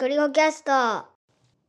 ゴリゴキャスト。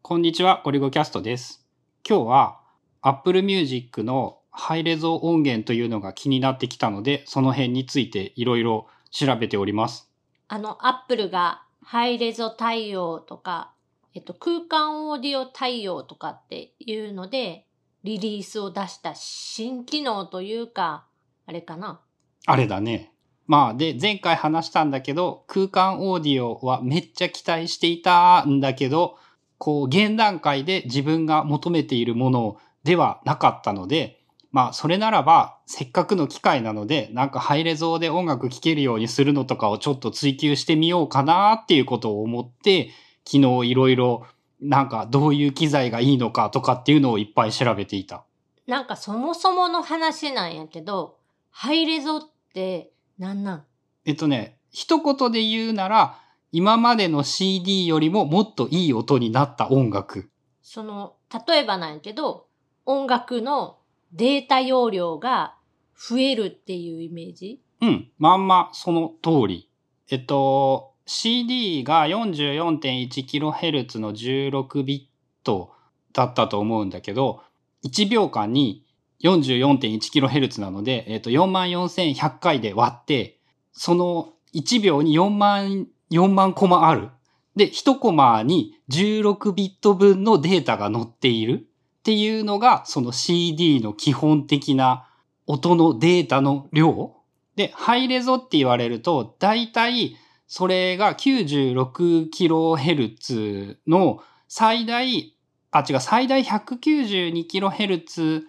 こんにちは、ゴリゴキャストです。今日は Apple Music のハイレゾ音源というのが気になってきたので、その辺についていろいろ調べております。あの、アップルがハイレゾ対応とか、えっと、空間オーディオ対応とかっていうので、リリースを出した新機能というか、あれかな。あれだね。まあ、で、前回話したんだけど、空間オーディオはめっちゃ期待していたんだけど、こう、現段階で自分が求めているものではなかったので、まあ、それならば、せっかくの機会なので、なんかハイレゾーで音楽聴けるようにするのとかをちょっと追求してみようかなっていうことを思って、昨日いろいろ、なんかどういう機材がいいのかとかっていうのをいっぱい調べていた。なんかそもそもの話なんやけど、ハイレゾってなんなん？えっとね、一言で言うなら、今までの CD よりももっといい音になった音楽。その、例えばなんやけど、音楽のデータ容量が増えるっていうイメージ？うん、まんまその通り。えっと、CD が 44.1kHz の16ビットだったと思うんだけど、1秒間に 44.1kHz なので、えっと、44,100回で割って、その1秒に4万、4万コマある。で、1コマに16ビット分のデータが載っているっていうのが、その CD の基本的な音のデータの量で、ハイレゾって言われると、だいたいそれが 96kHz の最大、あ、違う、最大 192kHz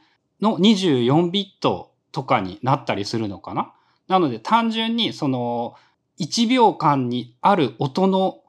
の24ビットとかになったりするのかな？なので単純にその1秒間にある音の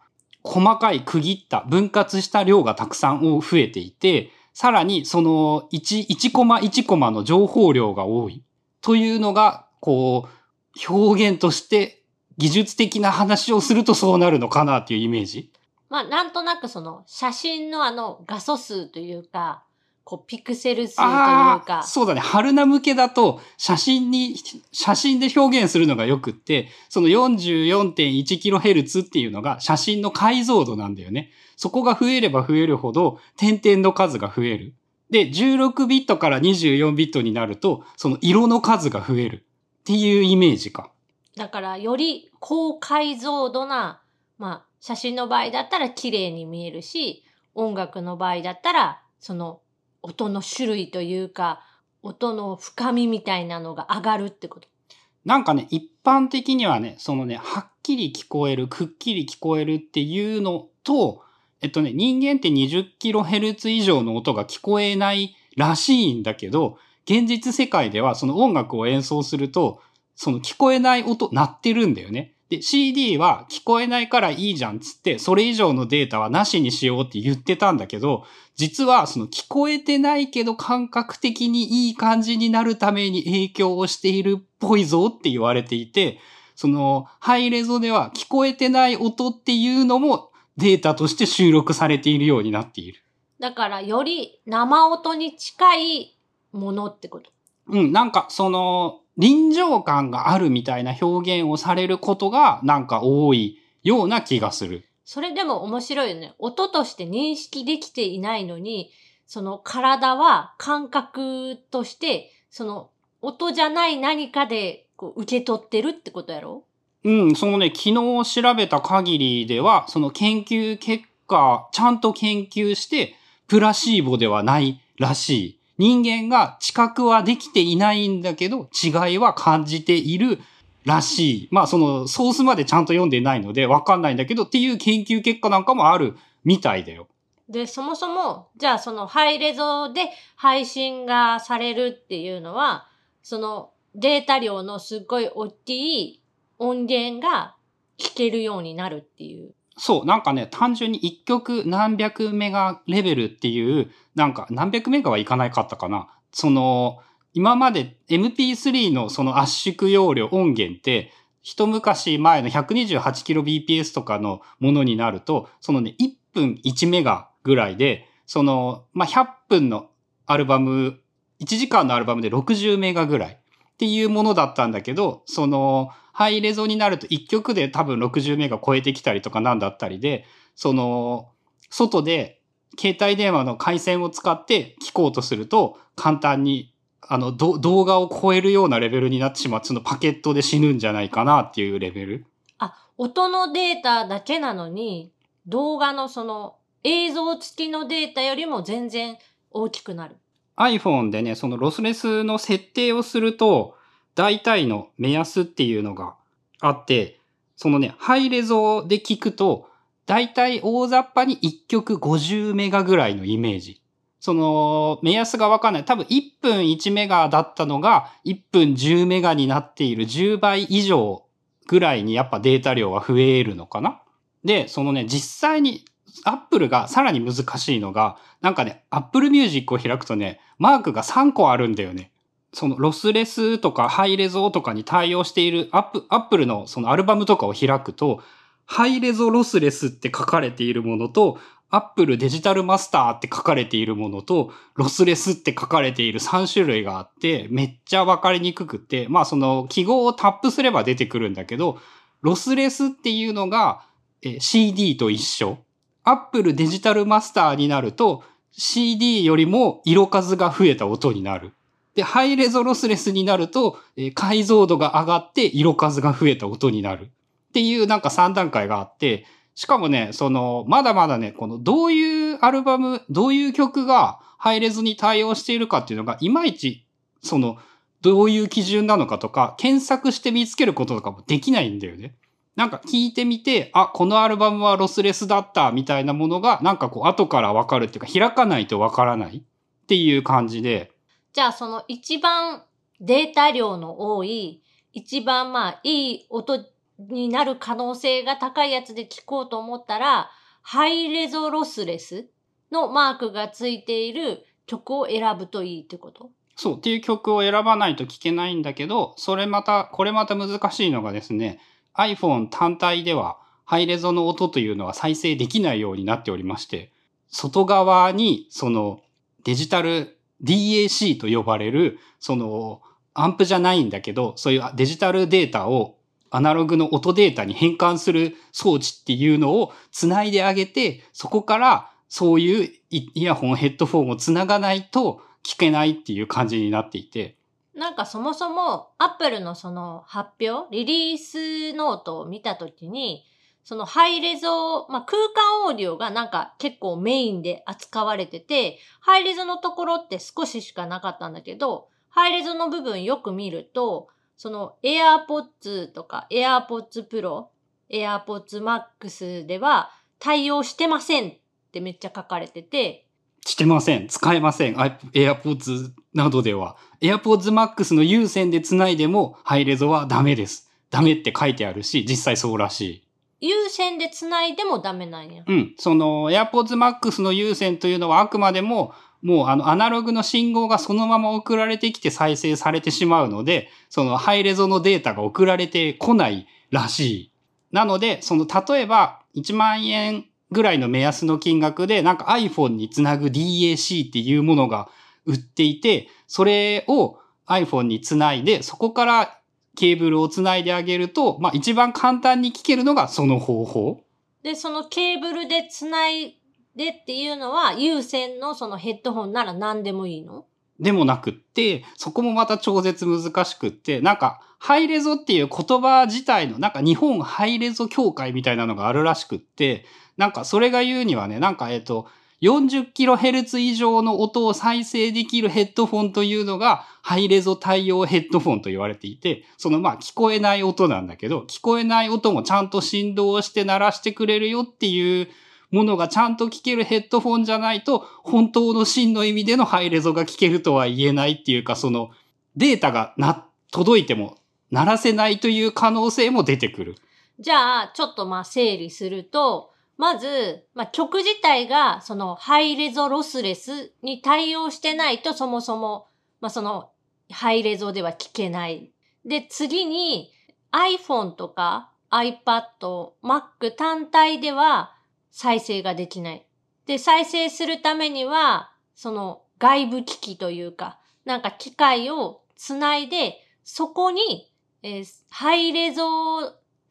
細かい区切った分割した量がたくさん増えていて、さらにその 1, 1コマ1コマの情報量が多いというのが、こう、表現として技術的な話をするとそうなるのかなっていうイメージ。まあ、なんとなくその写真のあの画素数というか、こうピクセル数というか、そうだね。春菜向けだと写真に、写真で表現するのがよくって、その 44.1kHz っていうのが写真の解像度なんだよね。そこが増えれば増えるほど点々の数が増える。で、16ビットから24ビットになると、その色の数が増えるっていうイメージか。だからより高解像度な、まあ、写真の場合だったら綺麗に見えるし、音楽の場合だったら、その音の種類というか、音の深みみたいなのが上がるってこと。なんかね、一般的にはね、そのね、はっきり聞こえる、くっきり聞こえるっていうのと、えっとね、人間って 20kHz 以上の音が聞こえないらしいんだけど、現実世界ではその音楽を演奏すると、その聞こえない音鳴ってるんだよね。で、CD は聞こえないからいいじゃんっつって、それ以上のデータはなしにしようって言ってたんだけど、実はその聞こえてないけど感覚的にいい感じになるために影響をしているっぽいぞって言われていて、そのハイレゾでは聞こえてない音っていうのもデータとして収録されているようになっている。だからより生音に近いものってこと？うん、なんかその臨場感があるみたいな表現をされることがなんか多いような気がする。それでも面白いよね。音として認識できていないのに、その体は感覚として、その音じゃない何かでこう受け取ってるってことやろ？うん、そのね、昨日調べた限りでは、その研究結果、ちゃんと研究して、プラシーボではないらしい。人間が知覚はできていないんだけど、違いは感じているらしい。まあ、そのソースまでちゃんと読んでないのでわかんないんだけど、っていう研究結果なんかもあるみたいだよ。で、そもそも、じゃあそのハイレゾで配信がされるっていうのは、そのデータ量のすっごい大きい音源が聞けるようになるっていう。そう、なんかね、単純に一曲何百メガレベルっていう、なんか何百メガはいかないかったかな。その、今まで MP3 のその圧縮容量音源って、一昔前の 128kbps とかのものになると、そのね、1分1メガぐらいで、その、まあ、100分のアルバム、1時間のアルバムで60メガぐらいっていうものだったんだけど、その、ハイレゾになると1曲で多分60メガ超えてきたりとかなんだったりで、その、外で携帯電話の回線を使って聞こうとすると、簡単に、あの、動画を超えるようなレベルになってしまう、そのパケットで死ぬんじゃないかなっていうレベル。あ、音のデータだけなのに、動画のその映像付きのデータよりも全然大きくなる。iPhone でね、そのロスレスの設定をすると、大体の目安っていうのがあって、そのね、ハイレゾで聞くと、大体大雑把に1曲50メガぐらいのイメージ。その、目安がわかんない。多分1分1メガだったのが1分10メガになっている10倍以上ぐらいにやっぱデータ量は増えるのかなで、そのね、実際にアップルがさらに難しいのが、なんかね、アップルミュージックを開くとね、マークが3個あるんだよね。そのロスレスとかハイレゾとかに対応しているアップ、アップルのそのアルバムとかを開くと、ハイレゾロスレスって書かれているものと、アップルデジタルマスターって書かれているものと、ロスレスって書かれている3種類があって、めっちゃわかりにくくて、まあその記号をタップすれば出てくるんだけど、ロスレスっていうのが、え CD と一緒。アップルデジタルマスターになると CD よりも色数が増えた音になる。で、ハイレゾロスレスになると、えー、解像度が上がって色数が増えた音になる。っていうなんか3段階があって、しかもね、その、まだまだね、このどういうアルバム、どういう曲がハイレゾに対応しているかっていうのが、いまいち、その、どういう基準なのかとか、検索して見つけることとかもできないんだよね。なんか聞いてみて、あ、このアルバムはロスレスだったみたいなものが、なんかこう後からわかるっていうか、開かないとわからないっていう感じで。じゃあその一番データ量の多い、一番まあいい音になる可能性が高いやつで聞こうと思ったら、ハイレゾロスレスのマークがついている曲を選ぶといいってこと？そうっていう曲を選ばないと聞けないんだけど、それまた、これまた難しいのがですね、iPhone 単体ではハイレゾの音というのは再生できないようになっておりまして、外側にそのデジタル DAC と呼ばれる、そのアンプじゃないんだけど、そういうデジタルデータをアナログの音データに変換する装置っていうのをつないであげて、そこからそういうイヤホン、ヘッドフォンをつながないと聞けないっていう感じになっていて、なんかそもそもアップルのその発表、リリースノートを見たときに、そのハイレゾ、まあ、空間オーディオがなんか結構メインで扱われてて、ハイレゾのところって少ししかなかったんだけど、ハイレゾの部分よく見ると、その AirPods とか AirPods Pro、AirPods Max では対応してませんってめっちゃ書かれてて、してません。使えません。AirPods などでは。AirPods Max の有線で繋いでもハイレゾはダメです。ダメって書いてあるし、実際そうらしい。有線で繋いでもダメなんや。うん。その AirPods Max の有線というのはあくまでももうあのアナログの信号がそのまま送られてきて再生されてしまうので、そのハイレゾのデータが送られてこないらしい。なので、その例えば1万円ぐらいの目安の金額で、なんか iPhone につなぐ DAC っていうものが売っていて、それを iPhone につないで、そこからケーブルをつないであげると、まあ一番簡単に聞けるのがその方法。で、そのケーブルでつないでっていうのは、有線のそのヘッドホンなら何でもいいの？でもなくって、そこもまた超絶難しくって、なんか、ハイレゾっていう言葉自体の、なんか日本ハイレゾ協会みたいなのがあるらしくって、なんかそれが言うにはね、なんかえっと、40kHz 以上の音を再生できるヘッドフォンというのがハイレゾ対応ヘッドフォンと言われていて、そのまあ聞こえない音なんだけど、聞こえない音もちゃんと振動して鳴らしてくれるよっていうものがちゃんと聞けるヘッドフォンじゃないと、本当の真の意味でのハイレゾが聞けるとは言えないっていうか、そのデータがな、届いても鳴らせないという可能性も出てくる。じゃあ、ちょっとまあ整理すると、まず、まあ、曲自体が、その、ハイレゾロスレスに対応してないと、そもそも、まあ、その、ハイレゾでは聞けない。で、次に、iPhone とか iPad、Mac 単体では再生ができない。で、再生するためには、その、外部機器というか、なんか機械をつないで、そこに、えー、ハイレゾ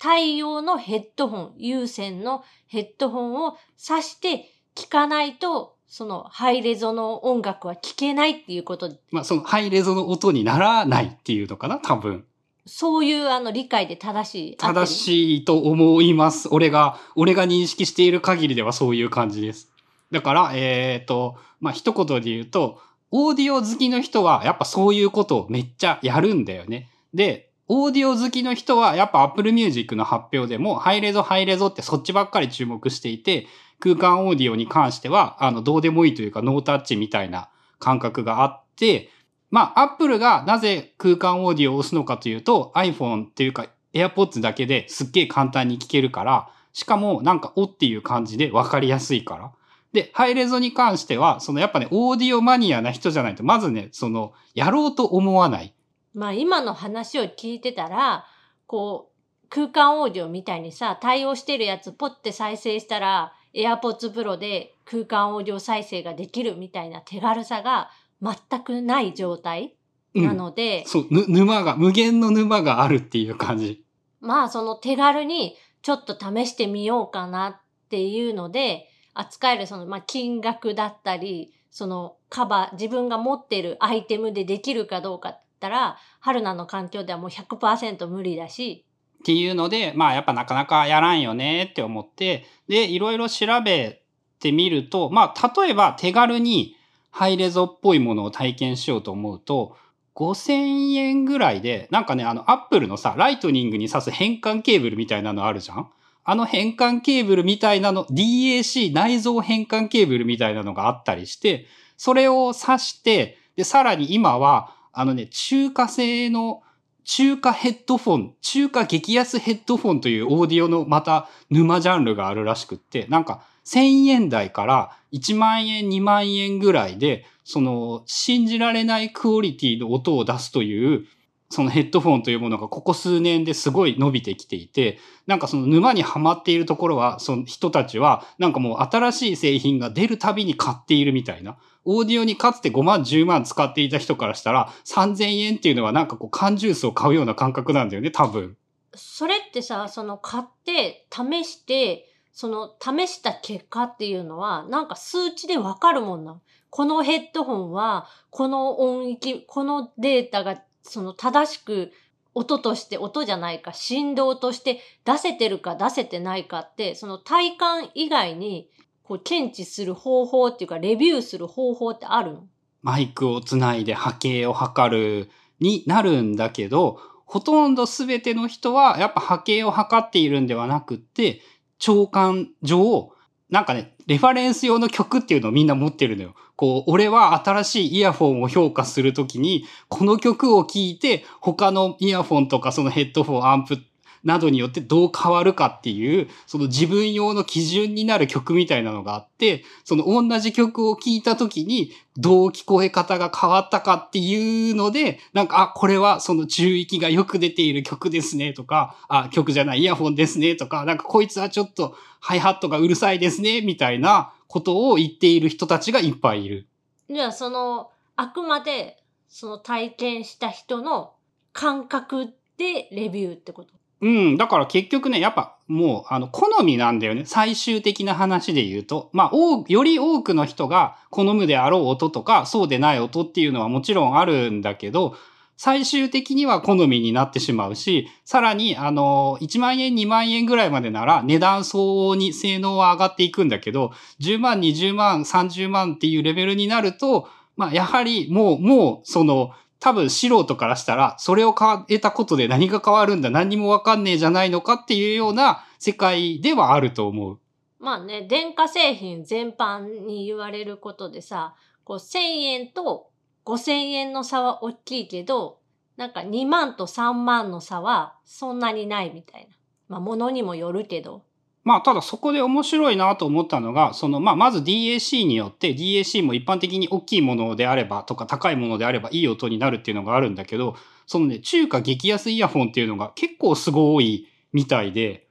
対応のヘッドホン、有線のヘッドホンを挿して聞かないと、そのハイレゾの音楽は聞けないっていうこと。まあ、そのハイレゾの音にならないっていうのかな、多分。そういうあの理解で正しい。正しいと思います。俺が、俺が認識している限りではそういう感じです。だから、えっ、と、まあ、一言で言うと、オーディオ好きの人はやっぱそういうことをめっちゃやるんだよね。で、オーディオ好きの人はやっぱ Apple Music の発表でもハイレゾハイレゾってそっちばっかり注目していて、空間オーディオに関しては、あの、どうでもいいというかノータッチみたいな感覚があって、まあ、Apple がなぜ空間オーディオを押すのかというと iPhone っていうか AirPods だけですっげえ簡単に聞けるから、しかもなんかおっていう感じでわかりやすいから。で、ハイレゾに関しては、そのやっぱね、オーディオマニアな人じゃないと、まずね、その、やろうと思わない。まあ今の話を聞いてたら、こう、空間オーディオみたいにさ、対応してるやつポッて再生したら、AirPods Pro で空間オーディオ再生ができるみたいな手軽さが全くない状態なので、うん、そう、沼が、無限の沼があるっていう感じ。まあその手軽にちょっと試してみようかなっていうので、扱えるその、まあ、金額だったり、そのカバー、自分が持ってるアイテムでできるかどうかったら、春菜の環境ではもう100%無理だし。っていうので、まあやっぱなかなかやらんよねって思って、で、いろいろ調べてみると、まあ例えば手軽にハイレゾっぽいものを体験しようと思うと、5000円ぐらいで、なんかね、あの、アップルのさ、ライトニングに挿す変換ケーブルみたいなのあるじゃん？あの変換ケーブルみたいなの、DAC 内蔵変換ケーブルみたいなのがあったりして、それを挿して、で、さらに今は、あのね、中華製の中華ヘッドフォン、中華激安ヘッドフォンというオーディオのまた沼ジャンルがあるらしくって、なんか1000円台から1万円、2万円ぐらいで、その信じられないクオリティの音を出すというそのヘッドフォンというものがここ数年ですごい伸びてきていて、なんかその沼にはまっているところは、その人たちは、なんかもう新しい製品が出るたびに買っているみたいな。オーディオにかつて5万、10万使っていた人からしたら、3000円っていうのはなんかこう缶ジュースを買うような感覚なんだよね、多分。それってさ、その買って、試して、その試した結果っていうのは、なんか数値でわかるもんな。このヘッドホンは、この音域、このデータがその正しく音として、音じゃないか、振動として出せてるか出せてないかって、その体感以外に、こう、検知する方法っていうか、レビューする方法ってあるの？マイクをつないで波形を測るになるんだけど、ほとんど全ての人はやっぱ波形を測っているんではなくって、長官上、なんかね、レファレンス用の曲っていうのをみんな持ってるのよ。こう、俺は新しいイヤフォンを評価するときに、この曲を聴いて、他のイヤフォンとかそのヘッドフォン、アンプなどによってどう変わるかっていう、その自分用の基準になる曲みたいなのがあって、その同じ曲を聴いた時にどう聞こえ方が変わったかっていうので、なんか、あ、これはその中域がよく出ている曲ですねとか、あ、曲じゃないイヤホンですねとか、なんかこいつはちょっとハイハットがうるさいですねみたいなことを言っている人たちがいっぱいいる。じゃあその、あくまでその体験した人の感覚でレビューってこと？うん。だから結局ね、やっぱもう、あの、好みなんだよね。最終的な話で言うと。まあ、より多くの人が好むであろう音とか、そうでない音っていうのはもちろんあるんだけど、最終的には好みになってしまうし、さらに、あの、1万円、2万円ぐらいまでなら値段相応に性能は上がっていくんだけど、10万、20万、30万っていうレベルになると、まあ、やはりもう、もう、その、多分素人からしたら、それを変えたことで何が変わるんだ、何にもわかんねえじゃないのかっていうような世界ではあると思う。まあね、電化製品全般に言われることでさ、こう1000円と5000円の差は大きいけど、なんか2万と3万の差はそんなにないみたいな。まあ物にもよるけど。まあ、ただそこで面白いなと思ったのが、その、まあ、まず DAC によって DAC も一般的に大きいものであればとか高いものであればいい音になるっていうのがあるんだけど、そのね、中華激安イヤホンっていうのが結構すごいみたいで、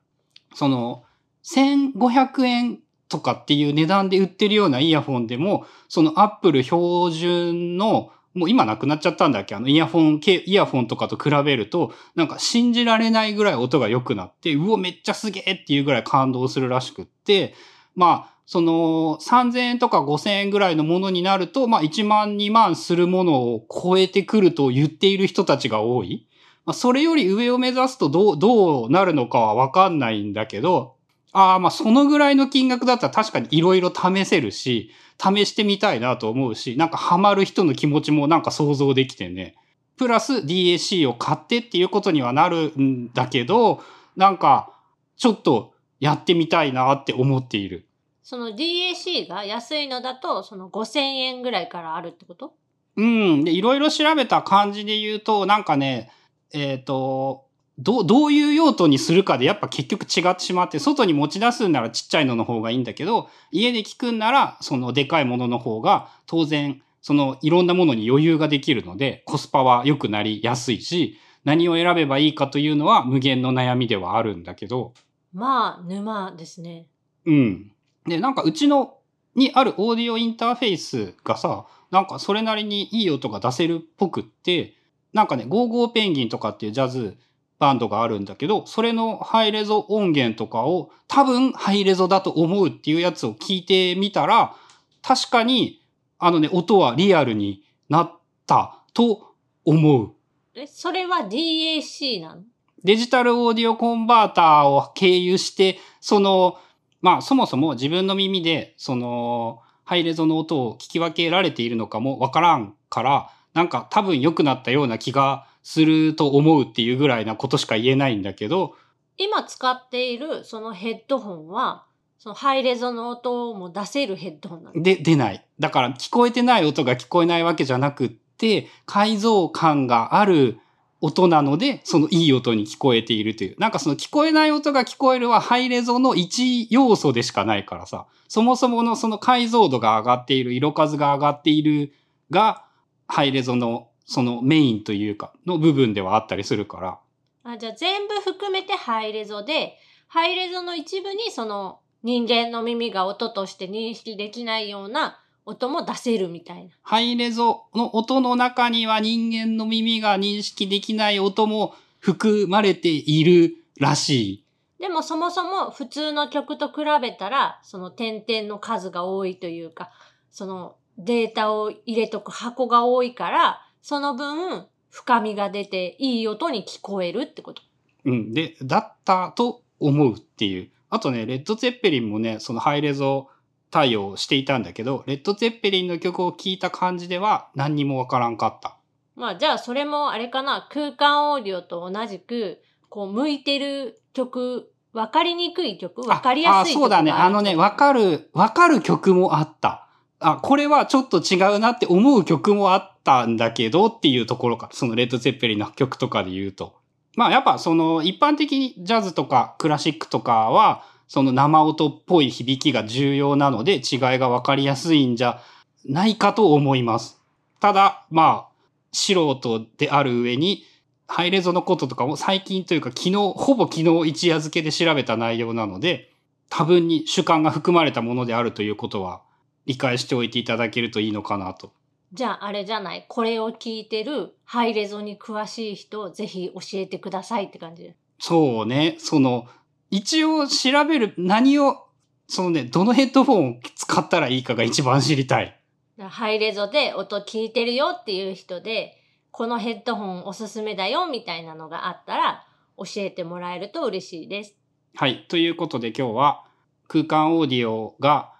その、1500円とかっていう値段で売ってるようなイヤホンでも、その Apple 標準のもう今なくなっちゃったんだっけ？あのイヤフォン、イヤフォンとかと比べると、なんか信じられないぐらい音が良くなって、うお、めっちゃすげえっていうぐらい感動するらしくって、まあ、その3000円とか5000円ぐらいのものになると、まあ1万2万するものを超えてくると言っている人たちが多い。まあ、それより上を目指すとどう、どうなるのかはわかんないんだけど、ああ、まあそのぐらいの金額だったら確かにいろいろ試せるし、試してみたいなと思うし、なんかハマる人の気持ちもなんか想像できてね。プラス DAC を買ってっていうことにはなるんだけど、なんかちょっとやってみたいなって思っている。その DAC が安いのだと、その5000円ぐらいからあるってこと？うん。で、いろいろ調べた感じで言うと、なんかね、えっ、と、どう、どういう用途にするかでやっぱ結局違ってしまって、外に持ち出すんならちっちゃいのの方がいいんだけど、家で聞くんなら、そのでかいものの方が、当然、そのいろんなものに余裕ができるので、コスパは良くなりやすいし、何を選べばいいかというのは無限の悩みではあるんだけど、まあ、沼ですね。うん。で、なんかうちのにあるオーディオインターフェースがさ、なんかそれなりにいい音が出せるっぽくって、なんかね、ゴーゴーペンギンとかっていうジャズバンドがあるんだけど、それのハイレゾ音源とかを多分ハイレゾだと思うっていうやつを聞いてみたら、確かにあのね、音はリアルになったと思う。え、それは DAC なの？デジタルオーディオコンバーターを経由して、その、まあそもそも自分の耳で、その、ハイレゾの音を聞き分けられているのかもわからんから、なんか多分良くなったような気がすると思うっていうぐらいなことしか言えないんだけど、今使っているそのヘッドホンは、そのハイレゾの音も出せるヘッドホンなの？で、出ない。だから聞こえてない音が聞こえないわけじゃなくって、改造感がある音なので、そのいい音に聞こえているという。なんかその聞こえない音が聞こえるはハイレゾの一要素でしかないからさ、そもそものその解像度が上がっている、色数が上がっているが、ハイレゾのそのメインというか、の部分ではあったりするから。あじゃあ全部含めてハイレゾで、ハイレゾの一部にその人間の耳が音として認識できないような音も出せるみたいな。ハイレゾの音の中には人間の耳が認識できない音も含まれているらしい。でもそもそも普通の曲と比べたら、その点々の数が多いというか、そのデータを入れとく箱が多いから、その分深みが出ていい音に聞こえるってこと。うん。で、だったと思うっていう。あとね、レッド・ゼッペリンもね、そのハイレゾ対応していたんだけど、レッド・ゼッペリンの曲を聴いた感じでは何にもわからんかった。まあじゃあそれもあれかな、空間オーディオと同じく、こう向いてる曲、わかりにくい曲、わかりやすい曲ああそうだね。あのね、わかる、わかる曲もあった。あ、これはちょっと違うなって思う曲もあったんだけどっていうところから、そのレッド・ゼッペリの曲とかで言うと。まあやっぱその一般的にジャズとかクラシックとかは、その生音っぽい響きが重要なので違いがわかりやすいんじゃないかと思います。ただ、まあ、素人である上に、ハイレゾのこととかも最近というか昨日、ほぼ昨日一夜漬けで調べた内容なので、多分に主観が含まれたものであるということは理解しておいていただけるといいのかなと。じゃああれじゃない、これを聞いてるハイレゾに詳しい人、ぜひ教えてくださいって感じで。そうね、その、一応調べる、何を、そのね、どのヘッドフォンを使ったらいいかが一番知りたい。ハイレゾで音聞いてるよっていう人で、このヘッドホンおすすめだよみたいなのがあったら教えてもらえると嬉しいです。はい。ということで今日は空間オーディオが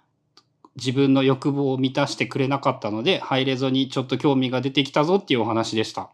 自分の欲望を満たしてくれなかったので、ハイレゾにちょっと興味が出てきたぞっていうお話でした。